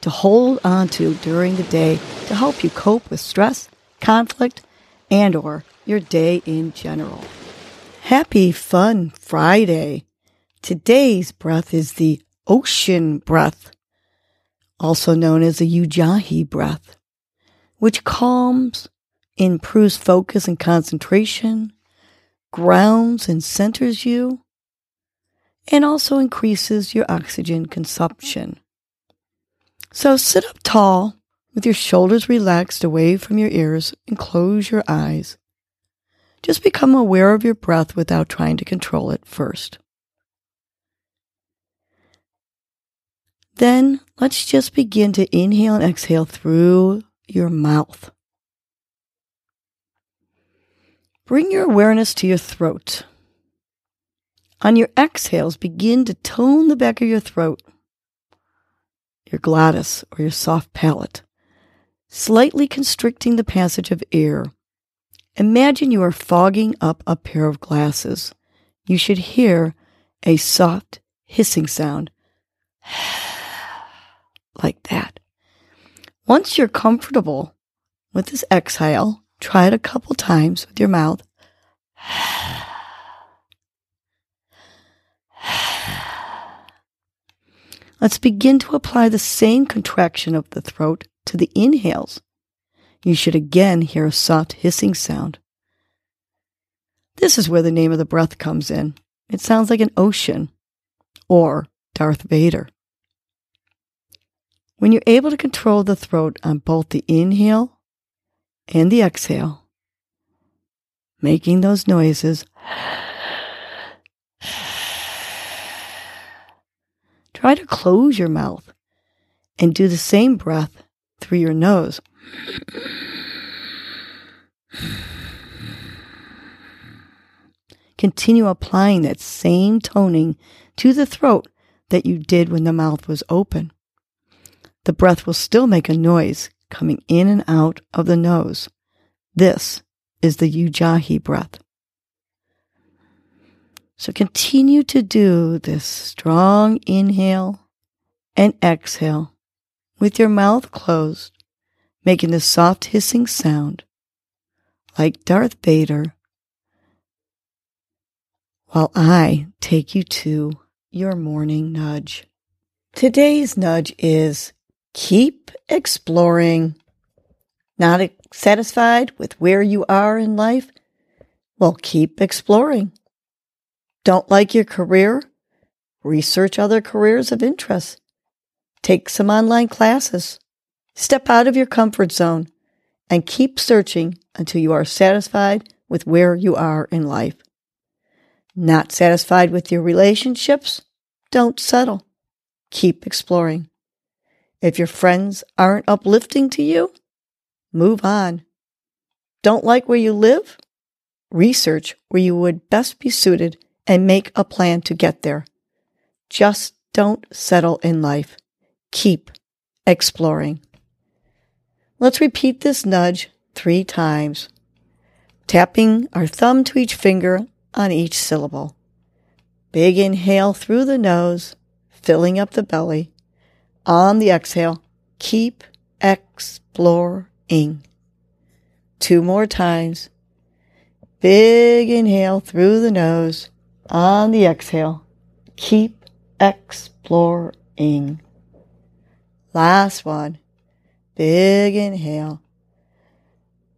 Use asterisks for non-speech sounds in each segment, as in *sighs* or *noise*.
to hold on to during the day to help you cope with stress, conflict, and or your day in general. Happy fun Friday. Today's breath is the ocean breath, also known as the Ujjayi breath, which calms, improves focus and concentration, grounds and centers you, and also increases your oxygen consumption. So sit up tall with your shoulders relaxed away from your ears and close your eyes. Just become aware of your breath without trying to control it first. Then let's just begin to inhale and exhale through your mouth. Bring your awareness to your throat. On your exhales, begin to tone the back of your throat, your glottis, or your soft palate, slightly constricting the passage of air. Imagine you are fogging up a pair of glasses. You should hear a soft hissing sound, *sighs* like that. Once you're comfortable with this exhale, Try it a couple times with your mouth. *sighs* Let's begin to apply the same contraction of the throat to the inhales. You should again hear a soft hissing sound. This is where the name of the breath comes in. It sounds like an ocean or Darth Vader. When you're able to control the throat on both the inhale and the exhale, making those noises. Try to close your mouth and do the same breath through your nose. Continue applying that same toning to the throat that you did when the mouth was open. The breath will still make a noise coming in and out of the nose. This is the Ujjayi breath. So continue to do this strong inhale and exhale with your mouth closed, making the soft hissing sound like Darth Vader while I take you to your morning nudge. Today's nudge is keep exploring. Not satisfied with where you are in life? Well, keep exploring. Don't like your career? Research other careers of interest. Take some online classes. Step out of your comfort zone and keep searching until you are satisfied with where you are in life. Not satisfied with your relationships? Don't settle. Keep exploring. If your friends aren't uplifting to you, move on. Don't like where you live? Research where you would best be suited and make a plan to get there. Just don't settle in life. Keep exploring. Let's repeat this nudge three times, tapping our thumb to each finger on each syllable. Big inhale through the nose, filling up the belly. On the exhale, keep exploring. Two more times. Big inhale through the nose. On the exhale, keep exploring. Last one. Big inhale.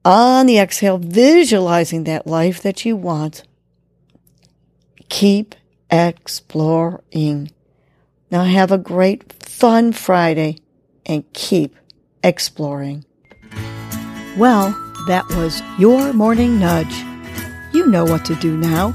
On the exhale, visualizing that life that you want. Keep exploring. Now have a great, fun Friday and keep exploring. Well, that was your morning nudge. You know what to do now.